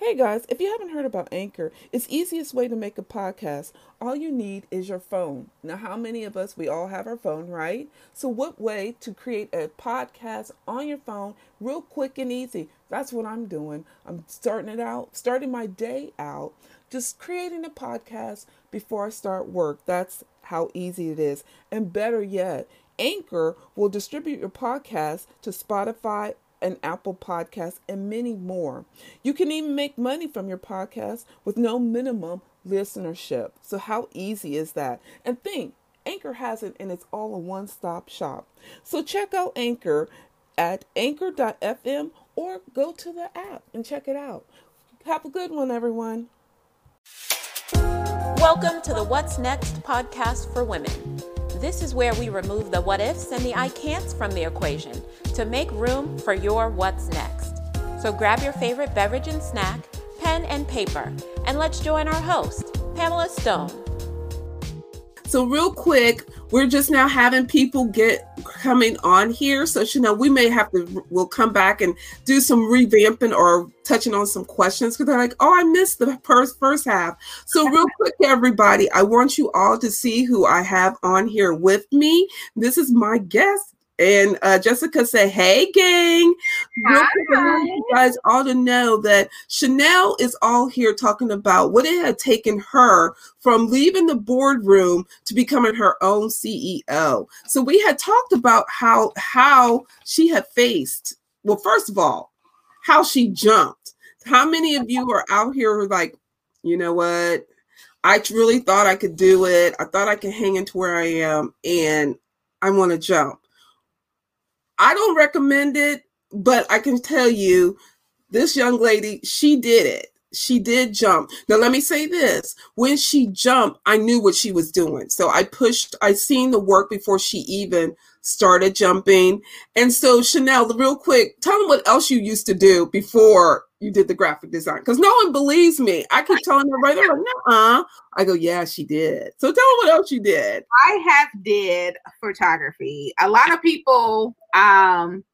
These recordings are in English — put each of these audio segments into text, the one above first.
Hey guys, if you haven't heard about Anchor, it's easiest way to make a podcast. All you need is your phone. Now, how many of us we all have our phone, right? So what way to create a podcast on your phone real quick and easy? That's what I'm doing. I'm starting it out, starting my day out just creating a podcast before I start work. That's how easy it is. And better yet, Anchor will distribute your podcast to Spotify, and Apple Podcasts, and many more. You can even make money from your podcast with no minimum listenership. So, how easy is that? And think, Anchor has it and it's all a one stop shop. So, check out Anchor at anchor.fm or go to the app and check it out. Have a good one, everyone. Welcome to the What's Next podcast for women. This is where we remove the what ifs and the I can'ts from the equation to make room for your what's next. So grab your favorite beverage and snack, pen and paper, and let's join our host, Pamela Stone. So, real quick, we're just now having people get coming on here. So, Chanel, we may have to, we'll come back and do some revamping or touching on some questions because they're like, oh, I missed the first, first half. So, real quick, everybody, I want you all to see who I have on here with me. This is my guest, and uh, Jessica said, "Hey, gang! Real quick, I want you guys all to know that Chanel is all here talking about what it had taken her from leaving the boardroom to becoming her own CEO. So we had talked about how how she had faced. Well, first of all, how she jumped. How many of you are out here like, you know what? I really thought I could do it. I thought I could hang into where I am, and I want to jump." I don't recommend it, but I can tell you this young lady, she did it. She did jump. Now let me say this. When she jumped, I knew what she was doing. So I pushed, I seen the work before she even started jumping. And so Chanel, real quick, tell them what else you used to do before you did the graphic design. Because no one believes me. I keep telling everybody, they're like, uh I go, yeah, she did. So tell them what else you did. I have did photography. A lot of people um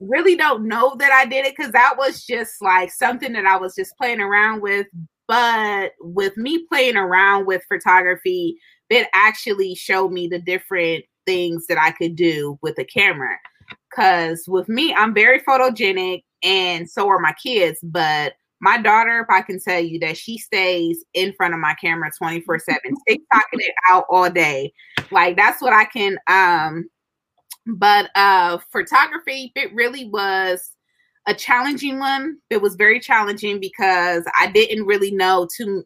really don't know that I did it because that was just like something that I was just playing around with. But with me playing around with photography, it actually showed me the different things that I could do with a camera. Because with me, I'm very photogenic and so are my kids. But my daughter, if I can tell you that she stays in front of my camera 24 7, TikToking it out all day. Like that's what I can um but uh photography, it really was a challenging one. It was very challenging because I didn't really know too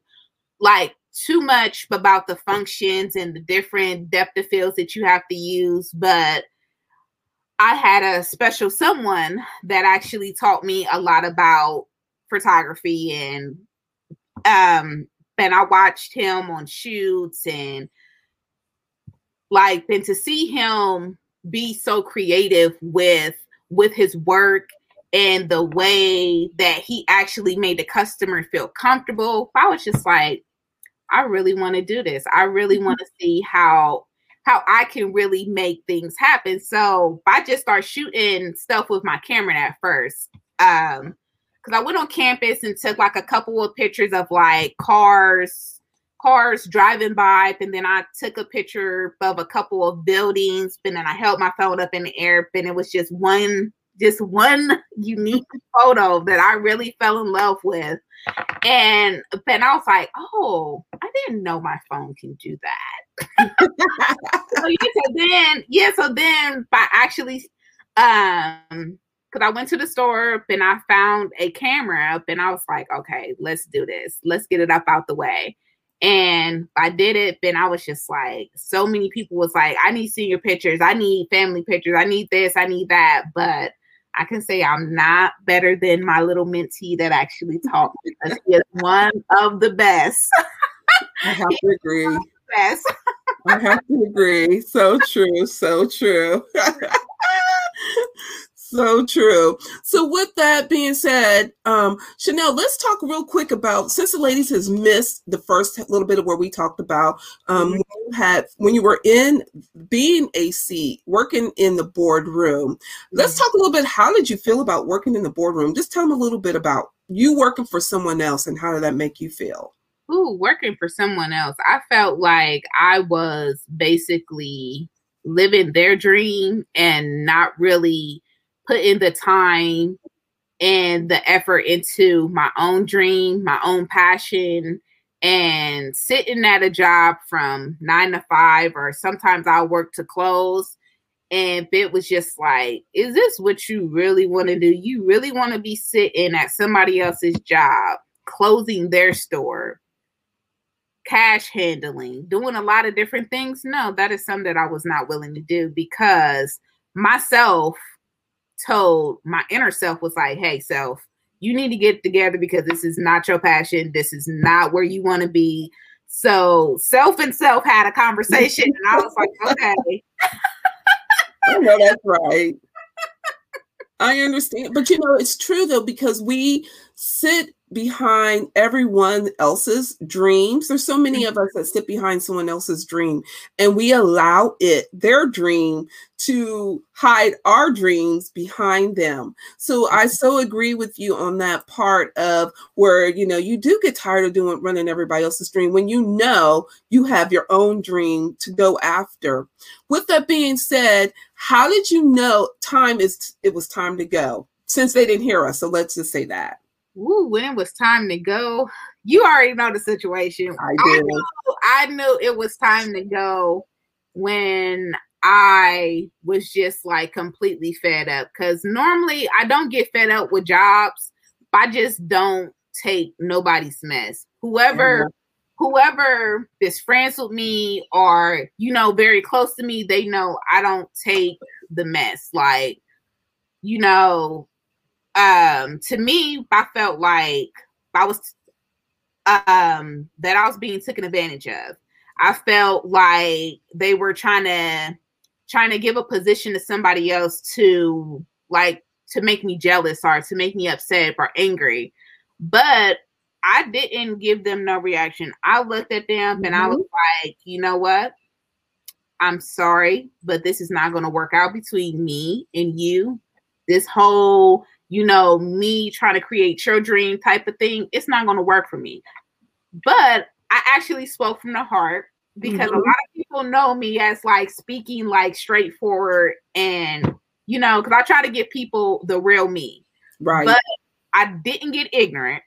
like too much about the functions and the different depth of fields that you have to use, but I had a special someone that actually taught me a lot about photography and um and I watched him on shoots and like and to see him be so creative with with his work and the way that he actually made the customer feel comfortable. I was just like, I really want to do this. I really mm-hmm. want to see how how I can really make things happen. So I just start shooting stuff with my camera at first. Um, because I went on campus and took like a couple of pictures of like cars cars driving by, and then I took a picture of a couple of buildings, and then I held my phone up in the air, and it was just one, just one unique photo that I really fell in love with. And then I was like, oh, I didn't know my phone can do that. so, yeah, so then, yeah, so then by actually um because I went to the store and I found a camera up and I was like, okay, let's do this. Let's get it up out the way. And I did it, then I was just like, so many people was like, I need senior pictures, I need family pictures, I need this, I need that. But I can say I'm not better than my little mentee that actually taught because she is one of the best. I have to agree. Best. I have to agree. So true. So true. So true. So, with that being said, um, Chanel, let's talk real quick about since the ladies has missed the first little bit of where we talked about um, mm-hmm. when you had when you were in being a seat working in the boardroom. Mm-hmm. Let's talk a little bit. How did you feel about working in the boardroom? Just tell them a little bit about you working for someone else and how did that make you feel? Ooh, working for someone else. I felt like I was basically living their dream and not really putting the time and the effort into my own dream, my own passion, and sitting at a job from nine to five, or sometimes I'll work to close. And it was just like, is this what you really want to do? You really want to be sitting at somebody else's job, closing their store, cash handling, doing a lot of different things? No, that is something that I was not willing to do because myself told my inner self was like, hey, self, you need to get together because this is not your passion. This is not where you want to be. So self and self had a conversation, and I was like, okay. I know that's right. I understand. But you know, it's true though, because we sit behind everyone else's dreams. There's so many mm-hmm. of us that sit behind someone else's dream and we allow it, their dream, to hide our dreams behind them. So I mm-hmm. so agree with you on that part of where, you know, you do get tired of doing running everybody else's dream when you know you have your own dream to go after. With that being said, how did you know time is it was time to go? Since they didn't hear us, so let's just say that. Ooh, when it was time to go, you already know the situation. I did. I knew, I knew it was time to go when I was just like completely fed up. Because normally I don't get fed up with jobs. I just don't take nobody's mess. Whoever mm-hmm whoever is friends with me or you know very close to me they know i don't take the mess like you know um to me i felt like i was um that i was being taken advantage of i felt like they were trying to trying to give a position to somebody else to like to make me jealous or to make me upset or angry but I didn't give them no reaction. I looked at them mm-hmm. and I was mm-hmm. like, you know what? I'm sorry, but this is not going to work out between me and you. This whole, you know, me trying to create your dream type of thing, it's not going to work for me. But I actually spoke from the heart because mm-hmm. a lot of people know me as like speaking like straightforward and, you know, because I try to give people the real me. Right. But I didn't get ignorant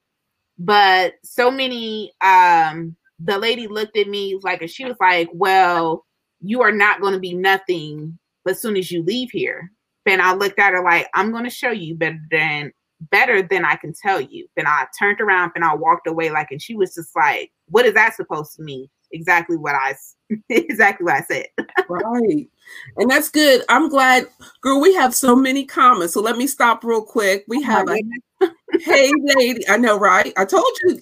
but so many um the lady looked at me like and she was like well you are not going to be nothing but as soon as you leave here and i looked at her like i'm going to show you better than better than i can tell you. Then i turned around and i walked away like and she was just like what is that supposed to mean? Exactly what i exactly what i said. Right. And that's good. I'm glad girl we have so many comments so let me stop real quick. We have a hey, lady. I know, right? I told you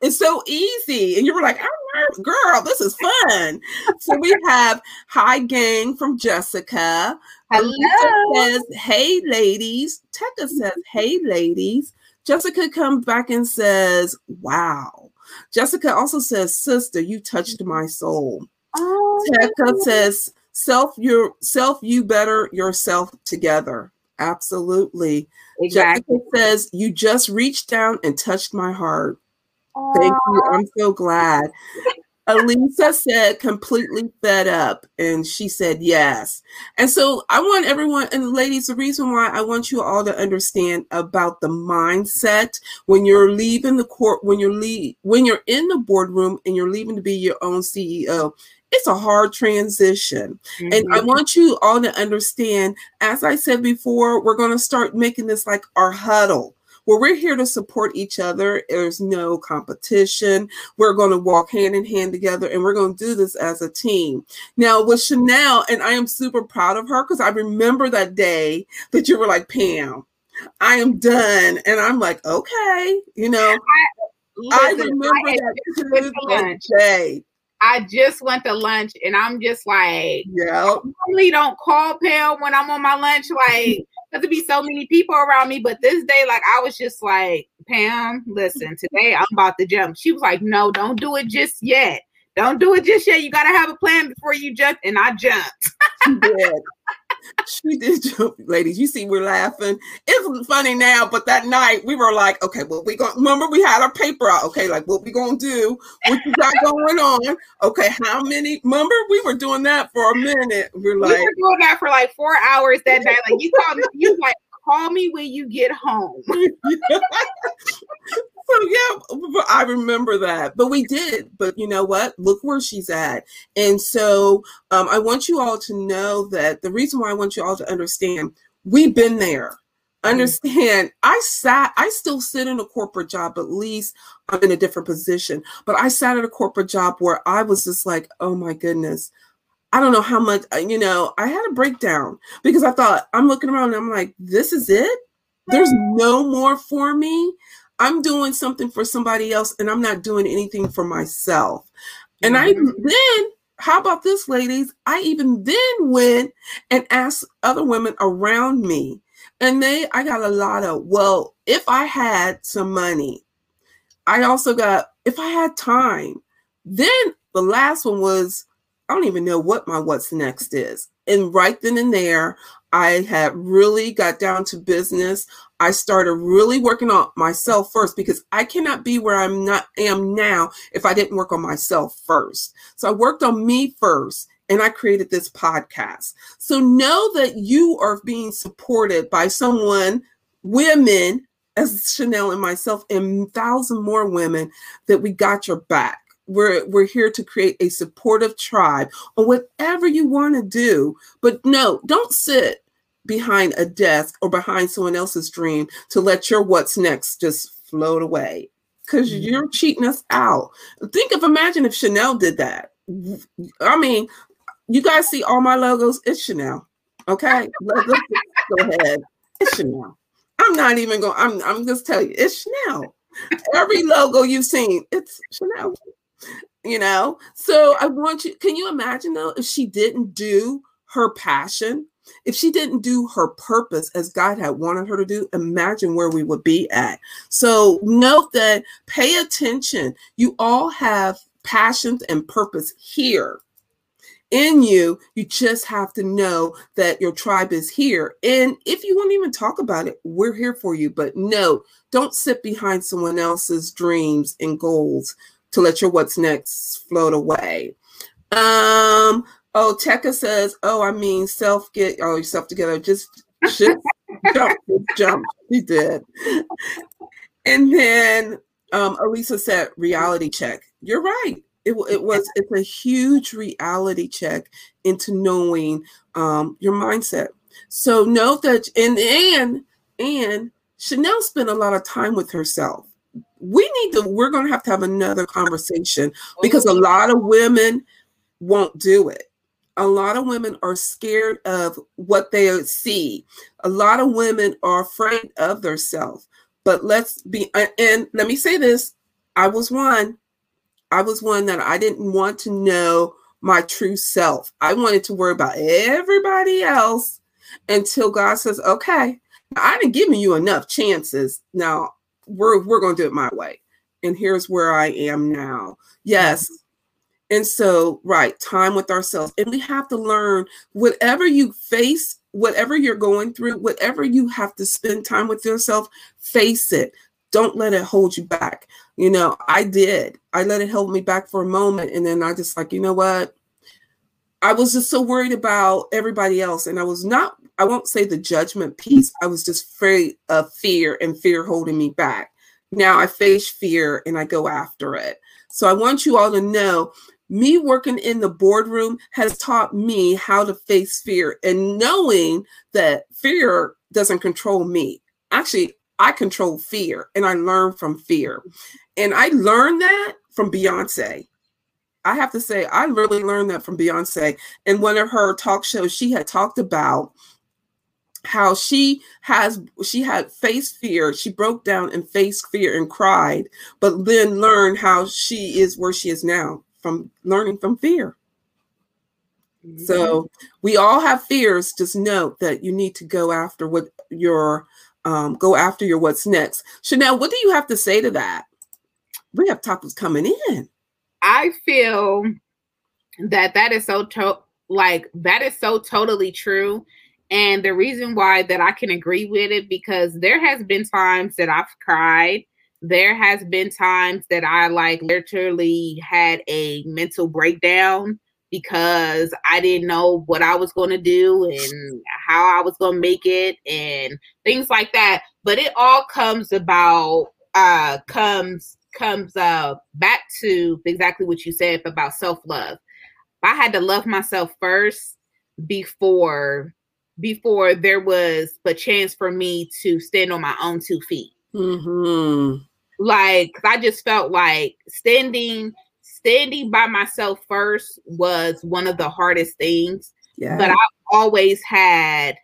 it's so easy. And you were like, oh, girl, this is fun. so we have Hi Gang from Jessica. Hello. says, Hey, ladies. Tekka mm-hmm. says, Hey, ladies. Jessica comes back and says, Wow. Jessica also says, Sister, you touched my mm-hmm. soul. Oh. Tekka says, Self, your self, you better yourself together. Absolutely. Exactly. Jessica says, You just reached down and touched my heart. Thank you. I'm so glad. Elisa said, completely fed up. And she said, yes. And so I want everyone, and ladies, the reason why I want you all to understand about the mindset when you're leaving the court, when you're leave, when you're in the boardroom and you're leaving to be your own CEO, it's a hard transition. Mm-hmm. And I mm-hmm. want you all to understand, as I said before, we're going to start making this like our huddle where we're here to support each other. There's no competition. We're going to walk hand in hand together and we're going to do this as a team. Now, with Chanel, and I am super proud of her because I remember that day that you were like, Pam, I am done. And I'm like, okay, you know. I, listen, I remember I that day. I just went to lunch and I'm just like, yeah. I normally don't call Pam when I'm on my lunch, like, because be so many people around me. But this day, like, I was just like, Pam, listen, today I'm about to jump. She was like, no, don't do it just yet. Don't do it just yet. You got to have a plan before you jump. And I jumped. she did. she did jump, ladies. You see, we're laughing. It's funny now, but that night we were like, okay, what we going remember we had our paper out. Okay, like what we gonna do? What you got going on? Okay, how many remember we were doing that for a minute. We're like we were doing that for like four hours that night. Like you called me, you like call me when you get home. so yeah, I remember that. But we did. But you know what? Look where she's at. And so um, I want you all to know that the reason why I want you all to understand, we've been there. Mm-hmm. Understand? I sat. I still sit in a corporate job. At least I'm in a different position. But I sat at a corporate job where I was just like, oh my goodness. I don't know how much, uh, you know, I had a breakdown because I thought I'm looking around and I'm like, this is it? There's no more for me. I'm doing something for somebody else and I'm not doing anything for myself. And I mm-hmm. then, how about this, ladies? I even then went and asked other women around me. And they, I got a lot of, well, if I had some money, I also got, if I had time, then the last one was, I don't even know what my what's next is. And right then and there, I had really got down to business. I started really working on myself first because I cannot be where I'm not am now if I didn't work on myself first. So I worked on me first and I created this podcast. So know that you are being supported by someone, women, as Chanel and myself, and thousand more women that we got your back we're we're here to create a supportive tribe on whatever you want to do but no don't sit behind a desk or behind someone else's dream to let your what's next just float away because mm-hmm. you're cheating us out. Think of imagine if Chanel did that. I mean, you guys see all my logos, it's Chanel. Okay, Let, us go ahead. It's Chanel. I'm not even going. I'm. I'm just telling you, it's Chanel. Every logo you've seen, it's Chanel. You know. So I want you. Can you imagine though if she didn't do her passion? If she didn't do her purpose as God had wanted her to do, imagine where we would be at. So note that pay attention. You all have passions and purpose here in you. You just have to know that your tribe is here. And if you won't even talk about it, we're here for you. But no, don't sit behind someone else's dreams and goals to let your what's next float away. Um, Oh, Tekka says, "Oh, I mean, self get oh yourself together. Just, just jump, jump." He did. And then um, Elisa said, "Reality check." You're right. It, it was. It's a huge reality check into knowing um, your mindset. So note that, and and and Chanel spent a lot of time with herself. We need to. We're going to have to have another conversation because a lot of women won't do it a lot of women are scared of what they see. A lot of women are afraid of their self. But let's be, and let me say this I was one. I was one that I didn't want to know my true self. I wanted to worry about everybody else until God says, okay, I didn't give you enough chances. Now we're, we're going to do it my way. And here's where I am now. Yes, and so, right, time with ourselves. And we have to learn whatever you face, whatever you're going through, whatever you have to spend time with yourself, face it. Don't let it hold you back. You know, I did. I let it hold me back for a moment. And then I just like, you know what? I was just so worried about everybody else. And I was not, I won't say the judgment piece. I was just afraid of uh, fear and fear holding me back. Now I face fear and I go after it. So I want you all to know me working in the boardroom has taught me how to face fear and knowing that fear doesn't control me. Actually, I control fear and I learn from fear. And I learned that from Beyonce. I have to say, I really learned that from Beyonce. In one of her talk shows, she had talked about how she has she had faced fear she broke down and faced fear and cried but then learned how she is where she is now from learning from fear. Mm-hmm. So we all have fears. Just note that you need to go after what your um, go after your what's next. Chanel, what do you have to say to that? We have topics coming in. I feel that that is so to- like that is so totally true. And the reason why that I can agree with it because there has been times that I've cried. There has been times that I like literally had a mental breakdown because I didn't know what I was going to do and how I was going to make it and things like that. But it all comes about uh comes comes uh back to exactly what you said about self-love. I had to love myself first before before there was a chance for me to stand on my own two feet. Mm-hmm. Like I just felt like standing standing by myself first was one of the hardest things. Yeah. But I always had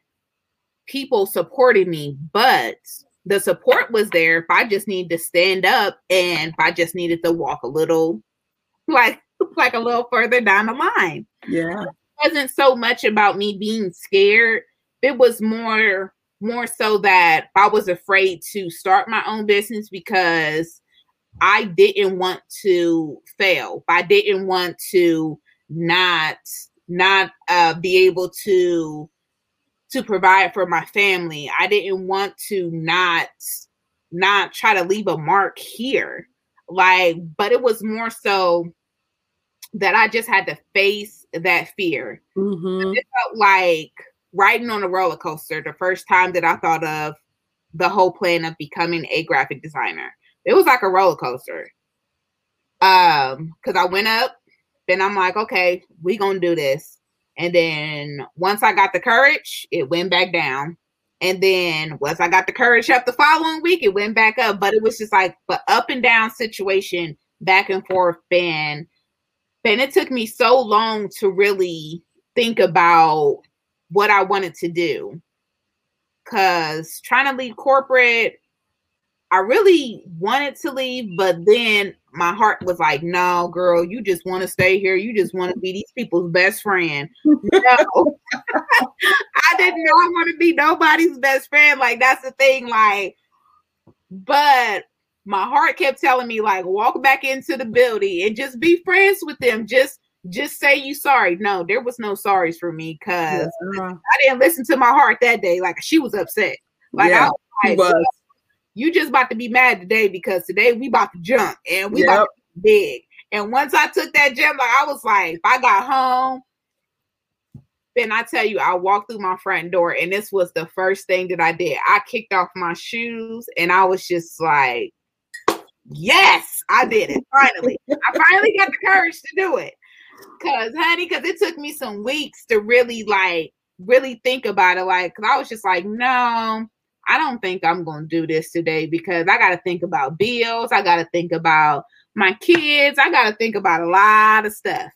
people supporting me, but the support was there if I just needed to stand up and if I just needed to walk a little like like a little further down the line. Yeah. It wasn't so much about me being scared. It was more more so that I was afraid to start my own business because I didn't want to fail. I didn't want to not not uh, be able to to provide for my family. I didn't want to not not try to leave a mark here. Like, but it was more so that I just had to face that fear. Mm-hmm. It felt like riding on a roller coaster the first time that I thought of the whole plan of becoming a graphic designer. It was like a roller coaster. Um, because I went up, then I'm like, okay, we gonna do this. And then once I got the courage, it went back down. And then once I got the courage up the following week, it went back up. But it was just like the up and down situation, back and forth. And and it took me so long to really think about what I wanted to do. Cause trying to leave corporate, I really wanted to leave, but then my heart was like, no, girl, you just want to stay here. You just want to be these people's best friend. No, I didn't know I want to be nobody's best friend. Like, that's the thing. Like, but my heart kept telling me, like, walk back into the building and just be friends with them. Just just say you sorry. No, there was no sorries for me because Yeah. Uh-huh. I didn't listen to my heart that day. Like she was upset. Like Yeah, I was like, was. you just about to be mad today because today we about to jump and we Yep. about to be big. And once I took that jump, like I was like, if I got home, then I tell you, I walked through my front door, and this was the first thing that I did. I kicked off my shoes, and I was just like, yes, I did it. Finally, I finally got the courage to do it. Cause, honey, cause it took me some weeks to really like really think about it. Like, cause I was just like, no, I don't think I'm gonna do this today because I gotta think about bills, I gotta think about my kids, I gotta think about a lot of stuff.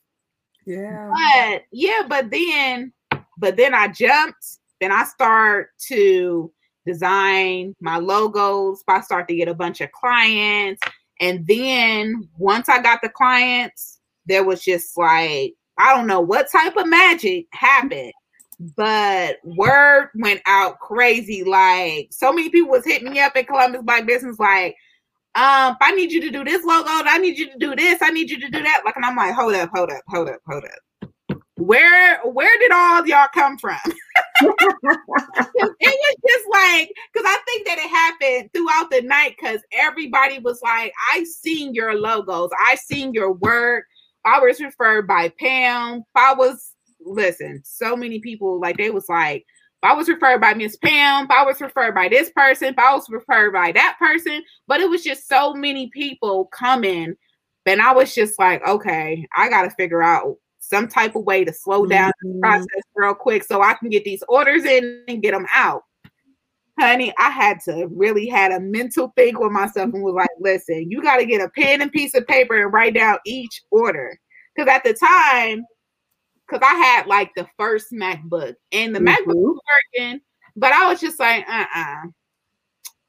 Yeah. But yeah, but then but then I jumped, then I start to design my logos, I start to get a bunch of clients. And then once I got the clients, there was just like, I don't know what type of magic happened, but word went out crazy. Like so many people was hitting me up at Columbus Black Business, like, um, I need you to do this logo, I need you to do this, I need you to do that. Like, and I'm like, hold up, hold up, hold up, hold up. Where where did all y'all come from? it was just like because I think that it happened throughout the night because everybody was like, I seen your logos, I seen your work. I was referred by Pam. I was listen, so many people like they was like, I was referred by Miss Pam, I was referred by this person, I was referred by that person, but it was just so many people coming. And I was just like, okay, I gotta figure out some type of way to slow down the Mhm. process real quick so I can get these orders in and get them out. Honey, I had to really had a mental think with myself and was like, listen, you got to get a pen and piece of paper and write down each order. Because at the time, because I had like the first MacBook and the MacBook Mhm. was working, but I was just like, uh-uh.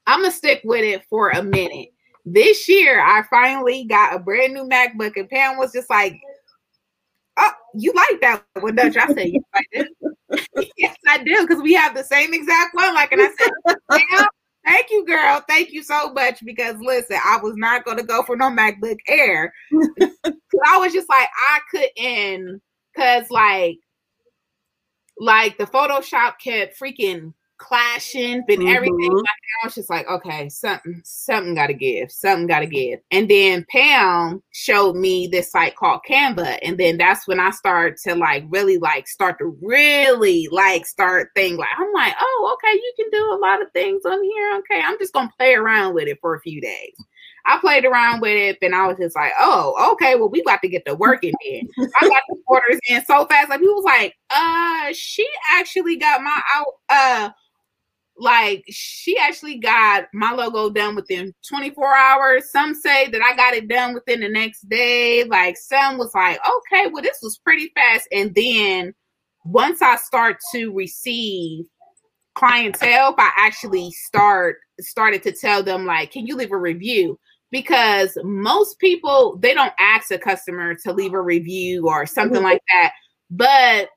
I'm gonna stick with it for a minute. This year, I finally got a brand new MacBook, and Pam was just like, "Oh, you like that one, don't you?" I said, You like do. yes, I do, because we have the same exact one." Like, and I said, "Pam, thank you, girl. Thank you so much." Because listen, I was not gonna go for no MacBook Air. I was just like, I couldn't, because like like the Photoshop kept freaking clashing and mm-hmm. everything. Like, I was just like, okay, something, something got to give, something got to give. And then Pam showed me this site called Canva, and then that's when I started to like really like start to really like start thing. Like I'm like, oh, okay, you can do a lot of things on here. Okay, I'm just gonna play around with it for a few days. I played around with it and I was just like, oh, okay, well, we got to get the work in. I got the orders in so fast. Like people was like, uh, she actually got my out uh like she actually got my logo done within 24 hours. Some say that I got it done within the next day. Like some was like, okay, well, this was pretty fast. And then once I start to receive clientele, I actually start started to tell them like, can you leave a review? Because most people they don't ask a customer to leave a review or something mm-hmm. like that. But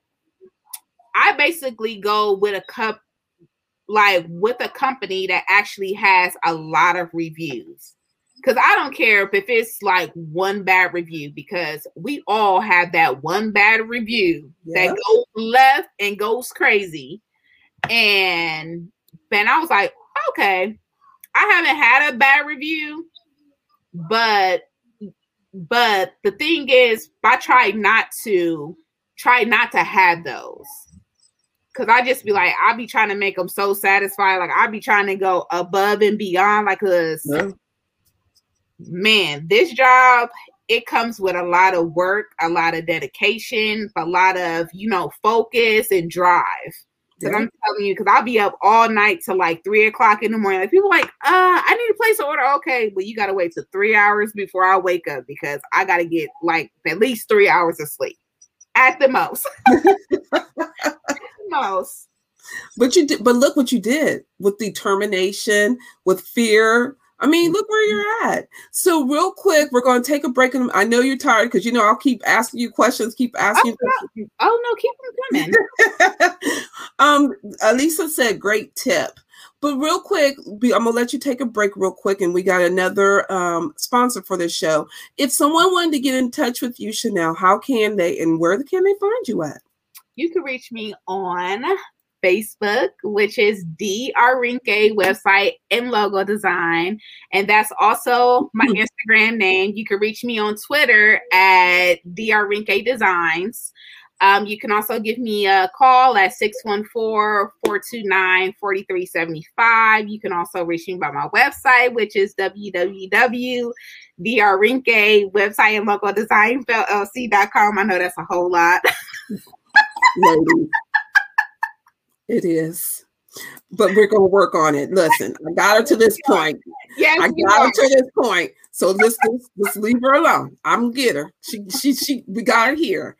I basically go with a cup like with a company that actually has a lot of reviews. Because I don't care if, it's like one bad review, because we all have that one bad review that goes left and goes crazy. And then I was like, okay, I haven't had a bad review, but but the thing is, I try not to try not to have those Cause I just be like, I'll be trying to make them so satisfied. Like I'll be trying to go above and beyond. Like, cause yeah. man, this job it comes with a lot of work, a lot of dedication, a lot of you know focus and drive. Cause yeah. I'm telling you, because I'll be up all night till like three o'clock in the morning. Like people like, uh, I need to place an order. Okay, but you gotta wait till three hours before I wake up because I gotta get like at least three hours of sleep at the most. most. But you did, but look what you did with determination, with fear. I mean, look where you're at. So, real quick, we're going to take a break. And I know you're tired because you know I'll keep asking you questions, keep asking. Oh, no, oh, no keep them coming. um, Elisa said, "Great tip." But real quick, I'm gonna let you take a break real quick, and we got another um, sponsor for this show. If someone wanted to get in touch with you, Chanel, how can they and where can they find you at? You can reach me on Facebook, which is D Arinque website and logo design. And that's also my hmm. Instagram name. You can reach me on Twitter at D Arinque Designs. Um, you can also give me a call at 614-429-4375. You can also reach me by my website, which is www.drrinke website and logo design LLC.com. I know that's a whole lot. lady. It is. But we're gonna work on it. Listen, I got her to this point. Yes, I got her to this point. So let's just, just leave her alone. I'm gonna get her. She she she we got her here.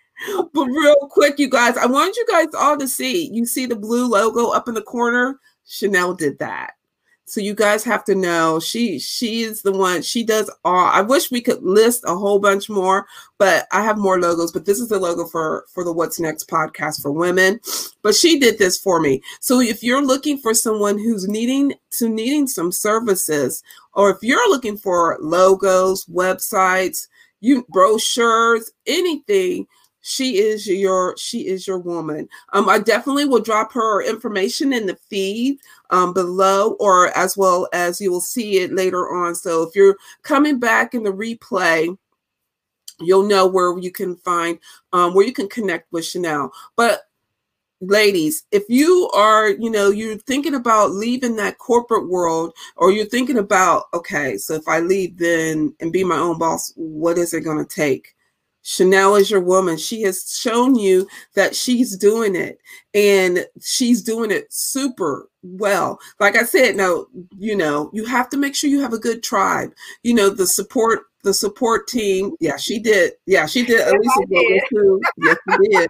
But real quick, you guys, I want you guys all to see. You see the blue logo up in the corner? Chanel did that. So you guys have to know she she is the one. She does all. I wish we could list a whole bunch more, but I have more logos. But this is the logo for for the What's Next podcast for women. But she did this for me. So if you're looking for someone who's needing to needing some services, or if you're looking for logos, websites, you brochures, anything she is your she is your woman. Um i definitely will drop her information in the feed um below or as well as you will see it later on. So if you're coming back in the replay you'll know where you can find um where you can connect with chanel. But ladies if you are you know you're thinking about leaving that corporate world or you're thinking about okay so if i leave then and be my own boss what is it going to take Chanel is your woman. She has shown you that she's doing it and she's doing it super well. Like I said, no, you know, you have to make sure you have a good tribe. You know, the support, the support team. Yeah, she did. Yeah, she did. Elisa did. Too. Yes, she did.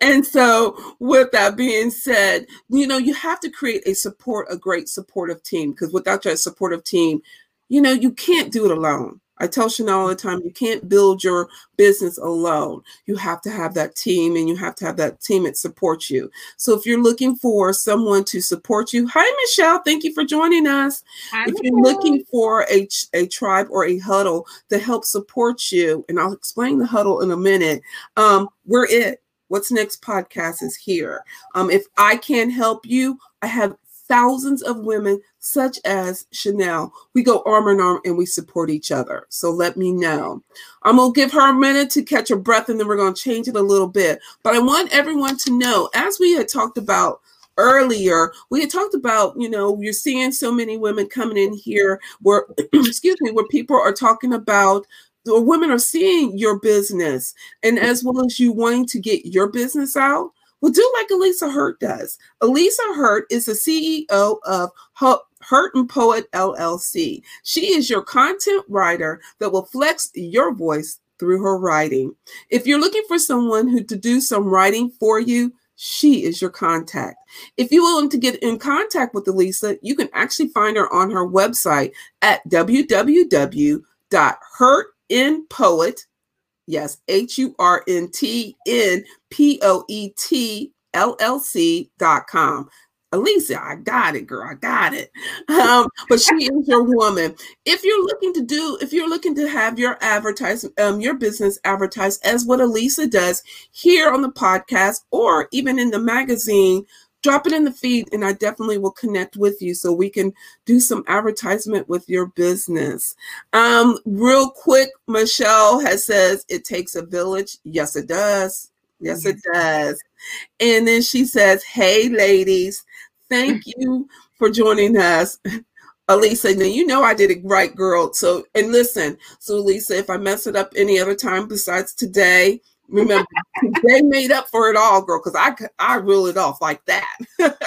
And so, with that being said, you know, you have to create a support, a great supportive team, because without that supportive team, you know, you can't do it alone I tell Chanel all the time, you can't build your business alone. You have to have that team and you have to have that team that supports you. So if you're looking for someone to support you, hi, Michelle. Thank you for joining us. Hi, if you're looking for a, a tribe or a huddle to help support you, and I'll explain the huddle in a minute, um, we're it What's Next podcast is here. Um, if I can help you, I have thousands of women such as Chanel. We go arm in arm and we support each other. So let me know. I'm going to give her a minute to catch her breath and then we're going to change it a little bit. But I want everyone to know, as we had talked about earlier, we had talked about, you know, you're seeing so many women coming in here where, excuse me, where people are talking about or women are seeing your business and as well as you wanting to get your business out well do like elisa hurt does elisa hurt is the ceo of hurt and poet llc she is your content writer that will flex your voice through her writing if you're looking for someone who to do some writing for you she is your contact. If you want to get in contact with Elisa, you can actually find her on her website at www.hurt in poet. Yes, H U R N T N P O E T L L C dot com. Elisa, I got it, girl. I got it. Um, but she is your woman. If you're looking to do, if you're looking to have your advertisement, um, your business advertised as what Elisa does here on the podcast or even in the magazine, drop it in the feed and I definitely will connect with you so we can do some advertisement with your business. Um, real quick, Michelle has says it takes a village. Yes, it does. Yes, it does. And then she says, Hey, ladies, thank you for joining us. Elisa, now you know I did it right, girl. So, and listen, so Lisa, if I mess it up any other time besides today, Remember, they made up for it all, girl, because I I rule it off like that.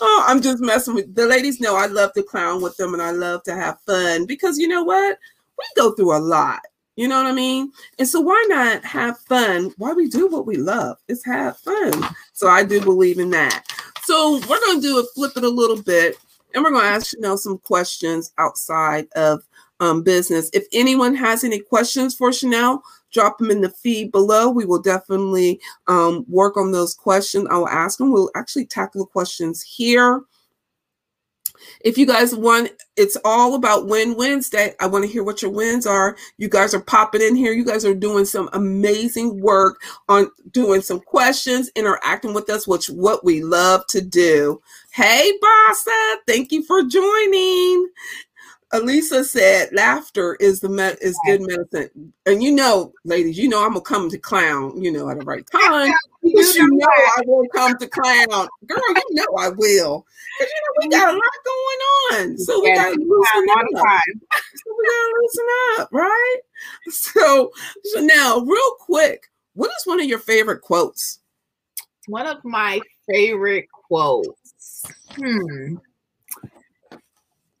oh, I'm just messing with the ladies. Know I love to clown with them and I love to have fun because you know what? We go through a lot. You know what I mean? And so why not have fun? Why we do what we love is have fun. So I do believe in that. So we're to do a flip it a little bit and we're to ask Chanel some questions outside of um, business. If anyone has any questions for Chanel, drop them in the feed below. We will definitely um, work on those questions. I will ask them. We'll actually tackle the questions here. If you guys want, it's all about Win Wednesday. I want to hear what your wins are. You guys are popping in here. You guys are doing some amazing work on doing some questions, interacting with us, which what we love to do. Hey, Bassa, thank you for joining. Elisa said laughter is the med- is good medicine. And you know, ladies, you know I'm gonna come to clown, you know, at the right time. Because you know I will come to clown. Girl, you know I will. Because you know we got a lot going on. So we gotta loosen up. So we gotta loosen up, right? So so now real quick, what is one of your favorite quotes? One of my favorite quotes. Hmm.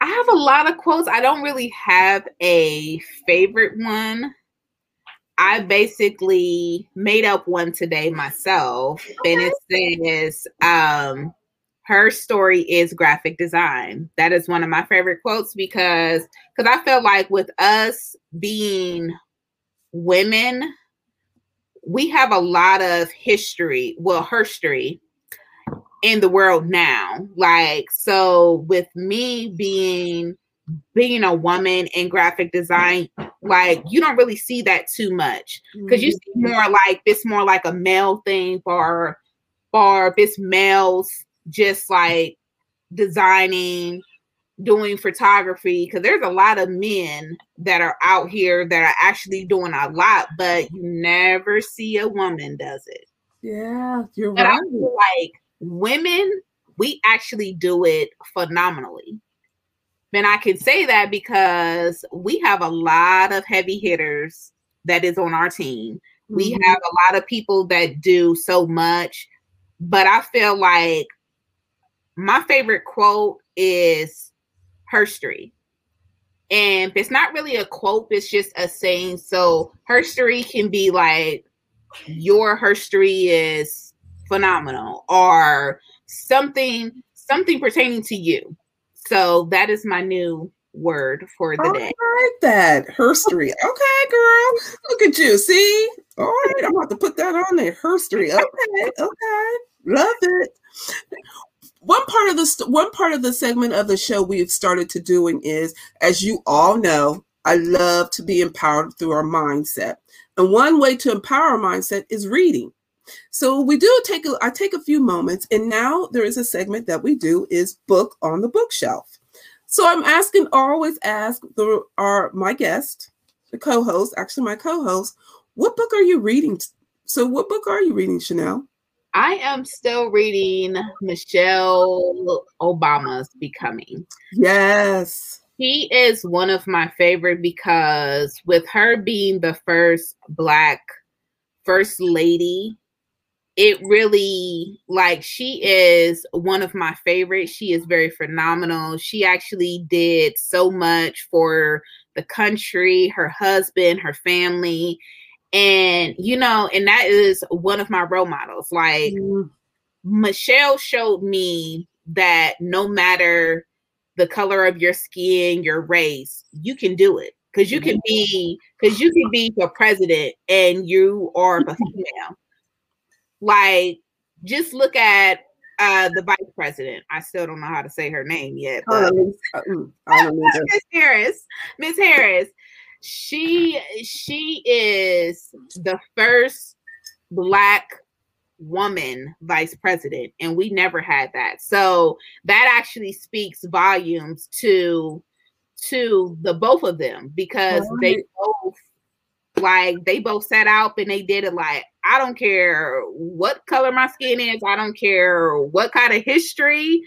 I have a lot of quotes. I don't really have a favorite one. I basically made up one today myself, okay. and it says, um, her story is graphic design. That is one of my favorite quotes because because I felt like with us being women, we have a lot of history, well, history in the world now. Like, so with me being being a woman in graphic design, like you don't really see that too much because you see mm-hmm. more like this more like a male thing for for this males just like designing doing photography because there's a lot of men that are out here that are actually doing a lot but you never see a woman does it yeah you're right I feel like Women, we actually do it phenomenally. And I can say that because we have a lot of heavy hitters that is on our team. Mm-hmm. We have a lot of people that do so much, but I feel like my favorite quote is herstory. And it's not really a quote, it's just a saying. So herstory can be like your herstory is phenomenal or something something pertaining to you. So that is my new word for the I day. I like that. Herstory. Okay, girl. Look at you. See? All right. I'm about to put that on there. Herstory. Okay. Okay. Love it. One part of the st- one part of the segment of the show we've started to doing is, as you all know, I love to be empowered through our mindset. And one way to empower our mindset is reading. So we do take a, I take a few moments, and now there is a segment that we do is book on the bookshelf. So I'm asking, always ask the our my guest, the co-host, actually my co-host, what book are you reading? So what book are you reading, Chanel? I am still reading Michelle Obama's Becoming. Yes. He is one of my favorite because with her being the first black first lady, it really like she is one of my favorites. She is very phenomenal. She actually did so much for the country, her husband, her family and you know and that is one of my role models like mm. michelle showed me that no matter the color of your skin your race you can do it because you can be because you can be the president and you are a female like just look at uh the vice president. I still don't know how to say her name yet but miss harris miss harris. She she is the first black woman vice president and we never had that. So that actually speaks volumes to to the both of them because they both like they both set out and they did it like i don't care what color my skin is i don't care what kind of history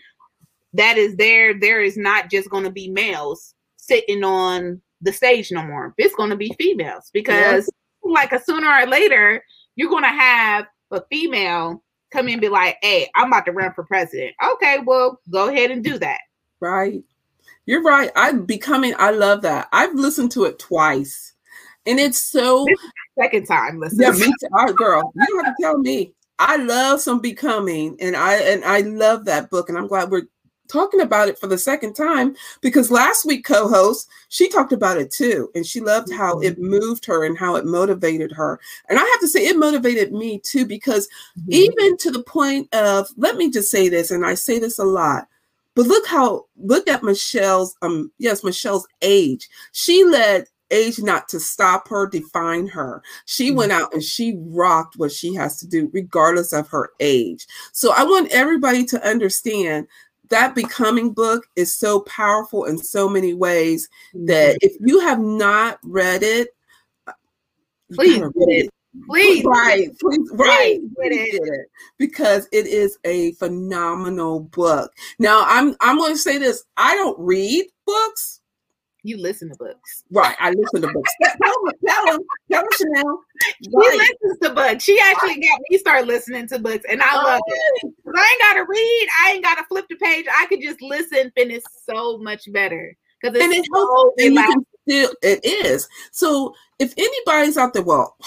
that is there there is not just going to be males sitting on the stage no more. It's going to be females because, yes. like, a sooner or later, you're going to have a female come in and be like, "Hey, I'm about to run for president." Okay, well, go ahead and do that. Right. You're right. I'm becoming. I love that. I've listened to it twice, and it's so second time. Listen. Yeah, me too. Girl. You don't have to tell me. I love some becoming, and I and I love that book, and I'm glad we're talking about it for the second time because last week co-host she talked about it too and she loved how mm-hmm. it moved her and how it motivated her and i have to say it motivated me too because mm-hmm. even to the point of let me just say this and i say this a lot but look how look at michelle's um yes michelle's age she let age not to stop her, define her. She mm-hmm. went out and she rocked what she has to do, regardless of her age. So I want everybody to understand that becoming book is so powerful in so many ways that mm-hmm. if you have not read it, please read it. Please, right, please, right, please it. it. because it is a phenomenal book. Now, I'm I'm going to say this: I don't read books, you listen to books. Right. I listen to books. tell him, tell him, tell him, Chanel. She listens to books. She actually got me start listening to books, and I love it. I ain't gotta read. I ain't gotta flip the page. I could just listen, and it's so much better because and it's so still, it is. So if anybody's out there, well.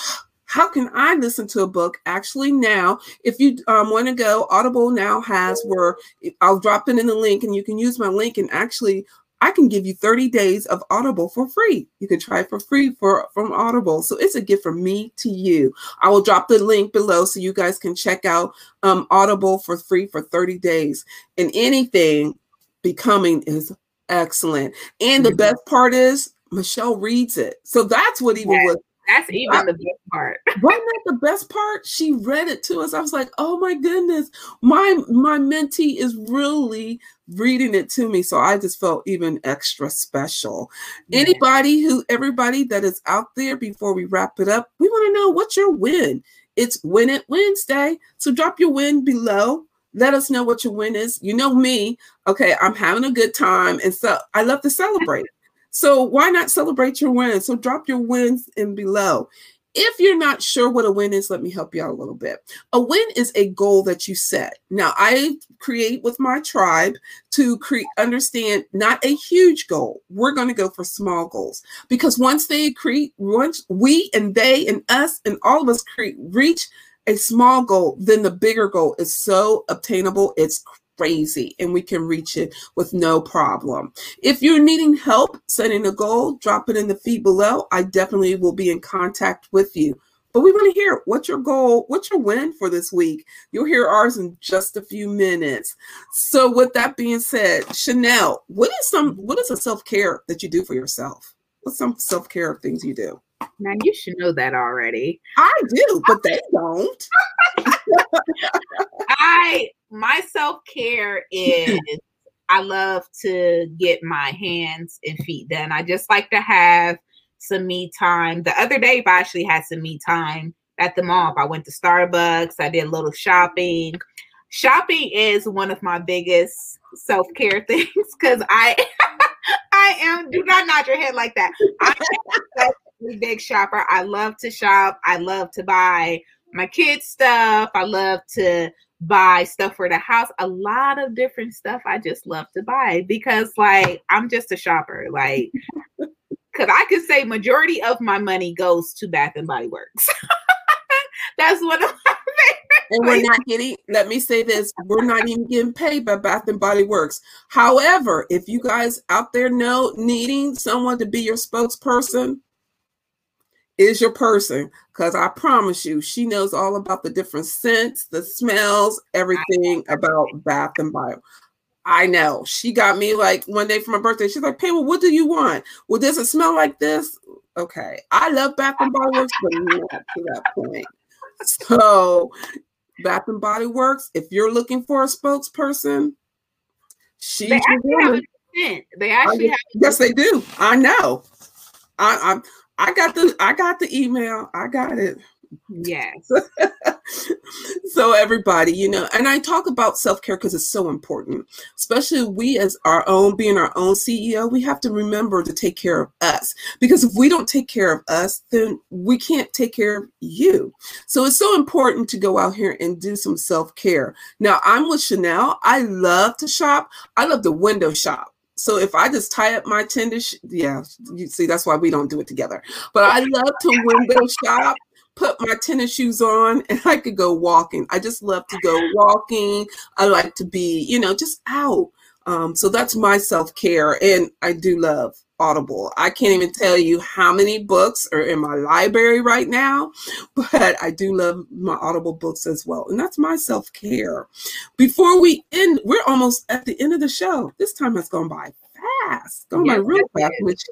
How can I listen to a book? Actually, now, if you um, want to go, Audible now has where I'll drop it in the link and you can use my link and actually I can give you 30 days of Audible for free. You can try it for free for from Audible. So it's a gift from me to you. I will drop the link below so you guys can check out um, Audible for free for 30 days. And anything becoming is excellent. And the best part is Michelle reads it. So that's what even was that's even I, the best part. wasn't that the best part? She read it to us. I was like, oh my goodness, my my mentee is really reading it to me. So I just felt even extra special. Yeah. Anybody who everybody that is out there before we wrap it up, we want to know what's your win. It's Win It Wednesday. So drop your win below let us know what your win is. You know me. Okay, I'm having a good time. And so I love to celebrate. So why not celebrate your wins? So drop your wins in below. If you're not sure what a win is, let me help you out a little bit. A win is a goal that you set. Now, I create with my tribe to create understand not a huge goal. We're going to go for small goals because once they create, once we and they and us and all of us create reach a small goal, then the bigger goal is so obtainable. It's crazy and we can reach it with no problem. If you're needing help setting a goal, drop it in the feed below. I definitely will be in contact with you. But we want to hear what's your goal, what's your win for this week. You'll hear ours in just a few minutes. So with that being said, Chanel, what is some what is a self-care that you do for yourself? What's some self care things you do? Now you should know that already. I do, but they don't. I my self care is I love to get my hands and feet done. I just like to have some me time. The other day, I actually had some me time at the mall. I went to Starbucks. I did a little shopping. Shopping is one of my biggest self care things because I I am. Do not nod your head like that. I am a big shopper. I love to shop. I love to buy my kids stuff. I love to buy stuff for the house. A lot of different stuff I just love to buy because like I'm just a shopper. Like cuz I could say majority of my money goes to Bath and Body Works. That's one of my and we're not getting let me say this we're not even getting paid by bath and body works however if you guys out there know needing someone to be your spokesperson is your person because i promise you she knows all about the different scents the smells everything about bath and body I know. She got me like one day for my birthday. She's like, Pamela, what do you want? Well, does it smell like this? Okay. I love Bath and Body Works, but not to that point. So Bath and Body Works, if you're looking for a spokesperson, she's they actually have a They actually have yes, they do. I know. I, I I got the I got the email. I got it. Yes. so everybody, you know, and I talk about self-care because it's so important. Especially we as our own being our own CEO, we have to remember to take care of us. Because if we don't take care of us, then we can't take care of you. So it's so important to go out here and do some self-care. Now, I'm with Chanel. I love to shop. I love the window shop. So if I just tie up my tender, sh- yeah, you see, that's why we don't do it together. But I love to window shop put my tennis shoes on and I could go walking. I just love to go walking. I like to be, you know, just out. Um, so that's my self care. And I do love Audible. I can't even tell you how many books are in my library right now, but I do love my Audible books as well. And that's my self care. Before we end, we're almost at the end of the show. This time has gone by fast, going yes, by real fast, Miss,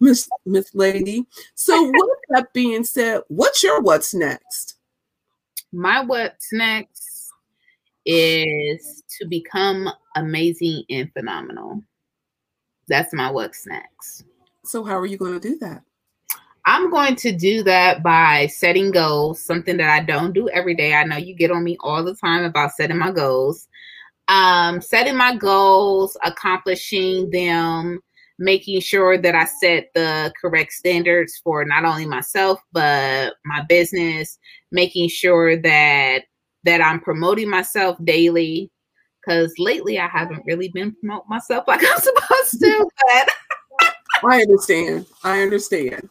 Miss Miss Lady. So, with that being said, what's your what's next? My what's next is to become amazing and phenomenal. That's my what's snacks. So, how are you going to do that? I'm going to do that by setting goals, something that I don't do every day. I know you get on me all the time about setting my goals um, setting my goals, accomplishing them, making sure that I set the correct standards for not only myself but my business, making sure that that I'm promoting myself daily. Cause lately I haven't really been promoting myself like I'm supposed to, but I understand. I understand.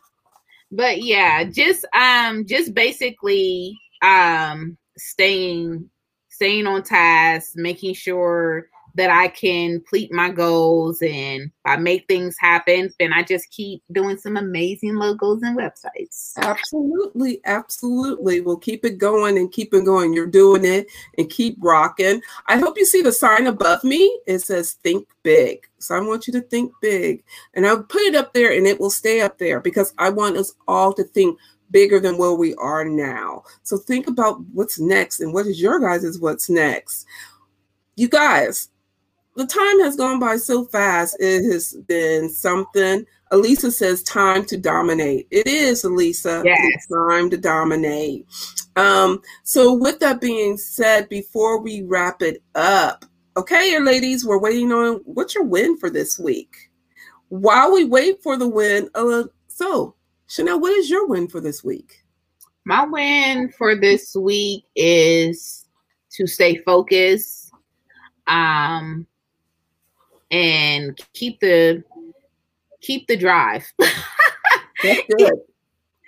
But yeah, just um just basically um staying staying on task, making sure that I can complete my goals and I make things happen, then I just keep doing some amazing logos and websites. Absolutely, absolutely. We'll keep it going and keep it going. You're doing it and keep rocking. I hope you see the sign above me. It says think big. So I want you to think big. And I'll put it up there and it will stay up there because I want us all to think bigger than where we are now. So think about what's next and what is your guys' is what's next. You guys, the time has gone by so fast. It has been something. Elisa says time to dominate. It is, Elisa. Yes. It's time to dominate. Um, so with that being said, before we wrap it up, okay, your ladies, we're waiting on what's your win for this week. While we wait for the win, uh, so Chanel, what is your win for this week? My win for this week is to stay focused um and keep the keep the drive. That's good.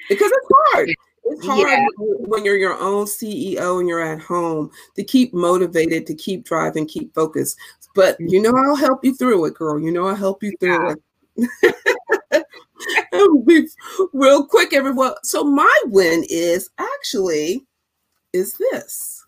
Because it's hard. It's hard yeah. when you're your own CEO and you're at home to keep motivated, to keep driving, keep focused. But you know, I'll help you through it, girl. You know, I'll help you through yeah. it. real quick, everyone. So my win is actually is this.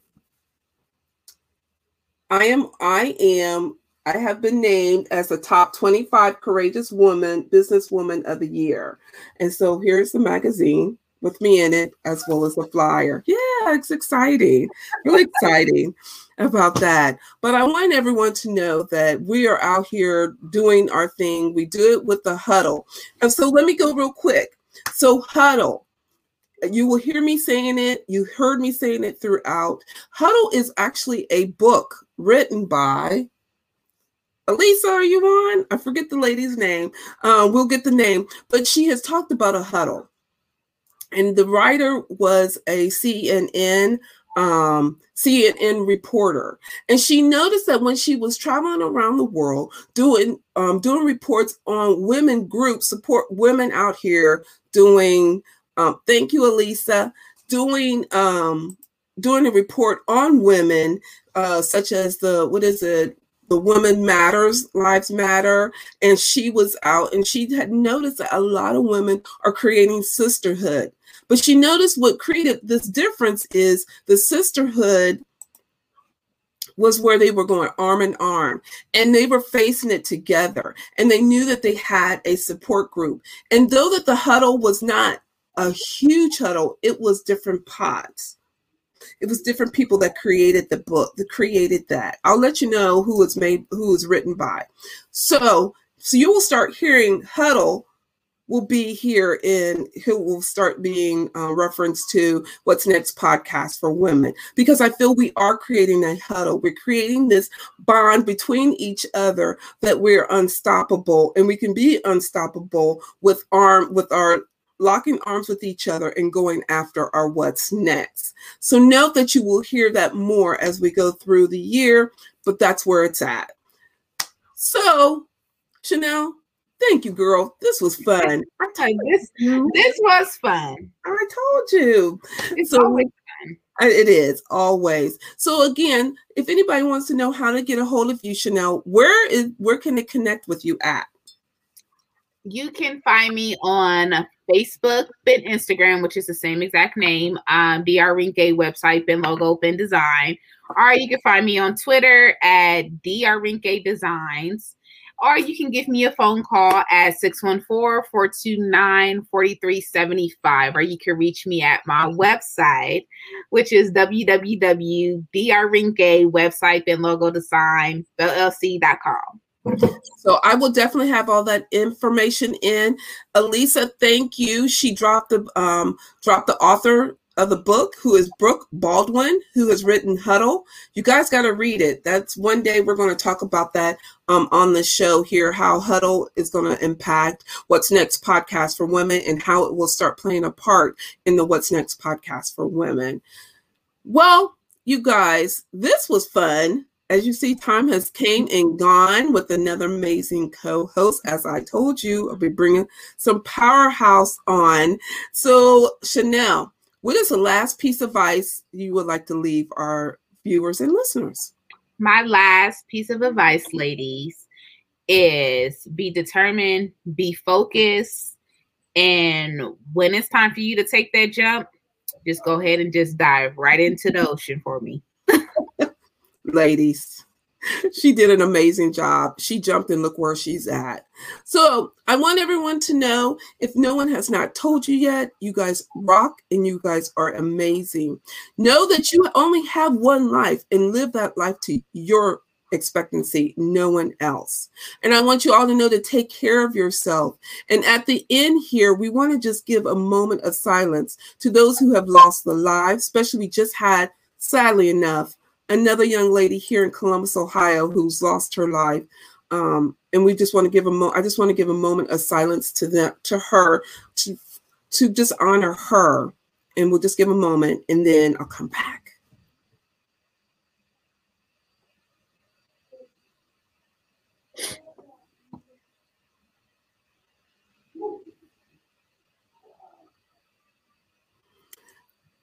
I am I am I have been named as a top 25 courageous woman, businesswoman of the year. And so here's the magazine with me in it, as well as the flyer. Yeah, it's exciting, really exciting about that. But I want everyone to know that we are out here doing our thing. We do it with the huddle. And so let me go real quick. So, huddle. You will hear me saying it. You heard me saying it throughout. Huddle is actually a book written by Elisa, are you on? I forget the lady's name. Uh, we'll get the name, but she has talked about a huddle and the writer was a CNN um, CNN reporter, and she noticed that when she was traveling around the world doing um, doing reports on women groups, support women out here doing. Um, thank you, Elisa. Doing um, doing a report on women, uh, such as the what is it? The woman matters lives matter and she was out and she had noticed that a lot of women are creating sisterhood. But she noticed what created this difference is the sisterhood was where they were going arm in arm and they were facing it together and they knew that they had a support group. And though that the huddle was not a huge huddle it was different pods it was different people that created the book that created that. I'll let you know who was made who was written by. So so you will start hearing huddle will be here in who will start being uh, referenced to what's next podcast for women. Because i feel we are creating a huddle. We're creating this bond between each other that we're unstoppable and we can be unstoppable with arm with our locking arms with each other and going after our what's next so note that you will hear that more as we go through the year but that's where it's at so chanel Thank you, girl. This was fun. I you, this this was fun. I told you. It's so, always fun. It is always. So again, if anybody wants to know how to get a hold of you, Chanel, where is where can they connect with you at? You can find me on Facebook, and Instagram, which is the same exact name, um, DR Rinke website, Ben Logo, Ben Design. Or you can find me on Twitter at DR Rinke Designs or you can give me a phone call at 614-429-4375 or you can reach me at my website which is www.drrinke so I will definitely have all that information in. Elisa, thank you. She dropped the um dropped the author of the book, who is Brooke Baldwin, who has written Huddle. You guys got to read it. That's one day we're going to talk about that um, on the show here, how Huddle is going to impact What's Next podcast for women and how it will start playing a part in the What's Next podcast for women. Well, you guys, this was fun. As you see, time has came and gone with another amazing co-host. As I told you, I'll be bringing some powerhouse on. So, Chanel, what is the last piece of advice you would like to leave our viewers and listeners? My last piece of advice, ladies, is be determined, be focused, and when it's time for you to take that jump, just go ahead and just dive right into the ocean for me. Ladies she did an amazing job. She jumped and look where she's at. So I want everyone to know if no one has not told you yet, you guys rock and you guys are amazing. Know that you only have one life and live that life to your expectancy, no one else. And I want you all to know to take care of yourself. And at the end here, we want to just give a moment of silence to those who have lost their lives, especially we just had, sadly enough, another young lady here in Columbus, Ohio, who's lost her life. Um, and we just want to give a mo- I just want to give a moment of silence to them, to her, to to just honor her. And we'll just give a moment, and then I'll come back.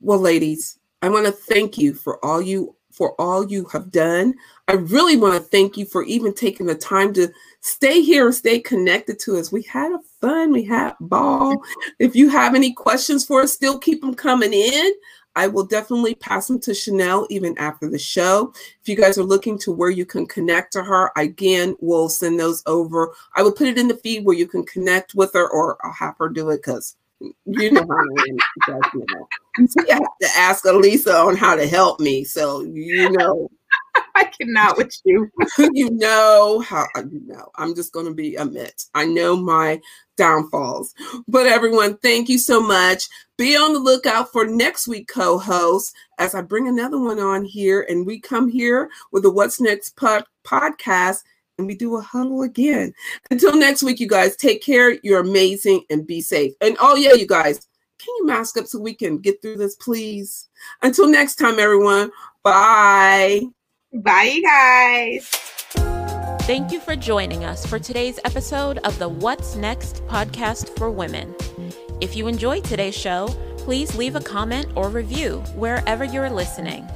Well, ladies, I want to thank you for all you for all you have done. I really want to thank you for even taking the time to stay here and stay connected to us. We had a fun, we had ball. If you have any questions for us, still keep them coming in. I will definitely pass them to Chanel even after the show. If you guys are looking to where you can connect to her, again, we'll send those over. I will put it in the feed where you can connect with her, or I'll have her do it because you know how I am. You, know. you have to ask Elisa on how to help me. So you know I cannot with you. you know how uh, you know. I'm just going to be a mitt. I know my downfalls. But everyone, thank you so much. Be on the lookout for next week co-host as I bring another one on here and we come here with the What's Next pod- podcast and we do a huddle again. Until next week, you guys, take care. You're amazing and be safe. And oh yeah, you guys, can you mask up so we can get through this, please? Until next time, everyone. Bye. Bye, guys. Thank you for joining us for today's episode of the What's Next podcast for women. If you enjoyed today's show, please leave a comment or review wherever you're listening.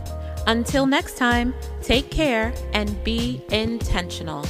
Until next time, take care and be intentional.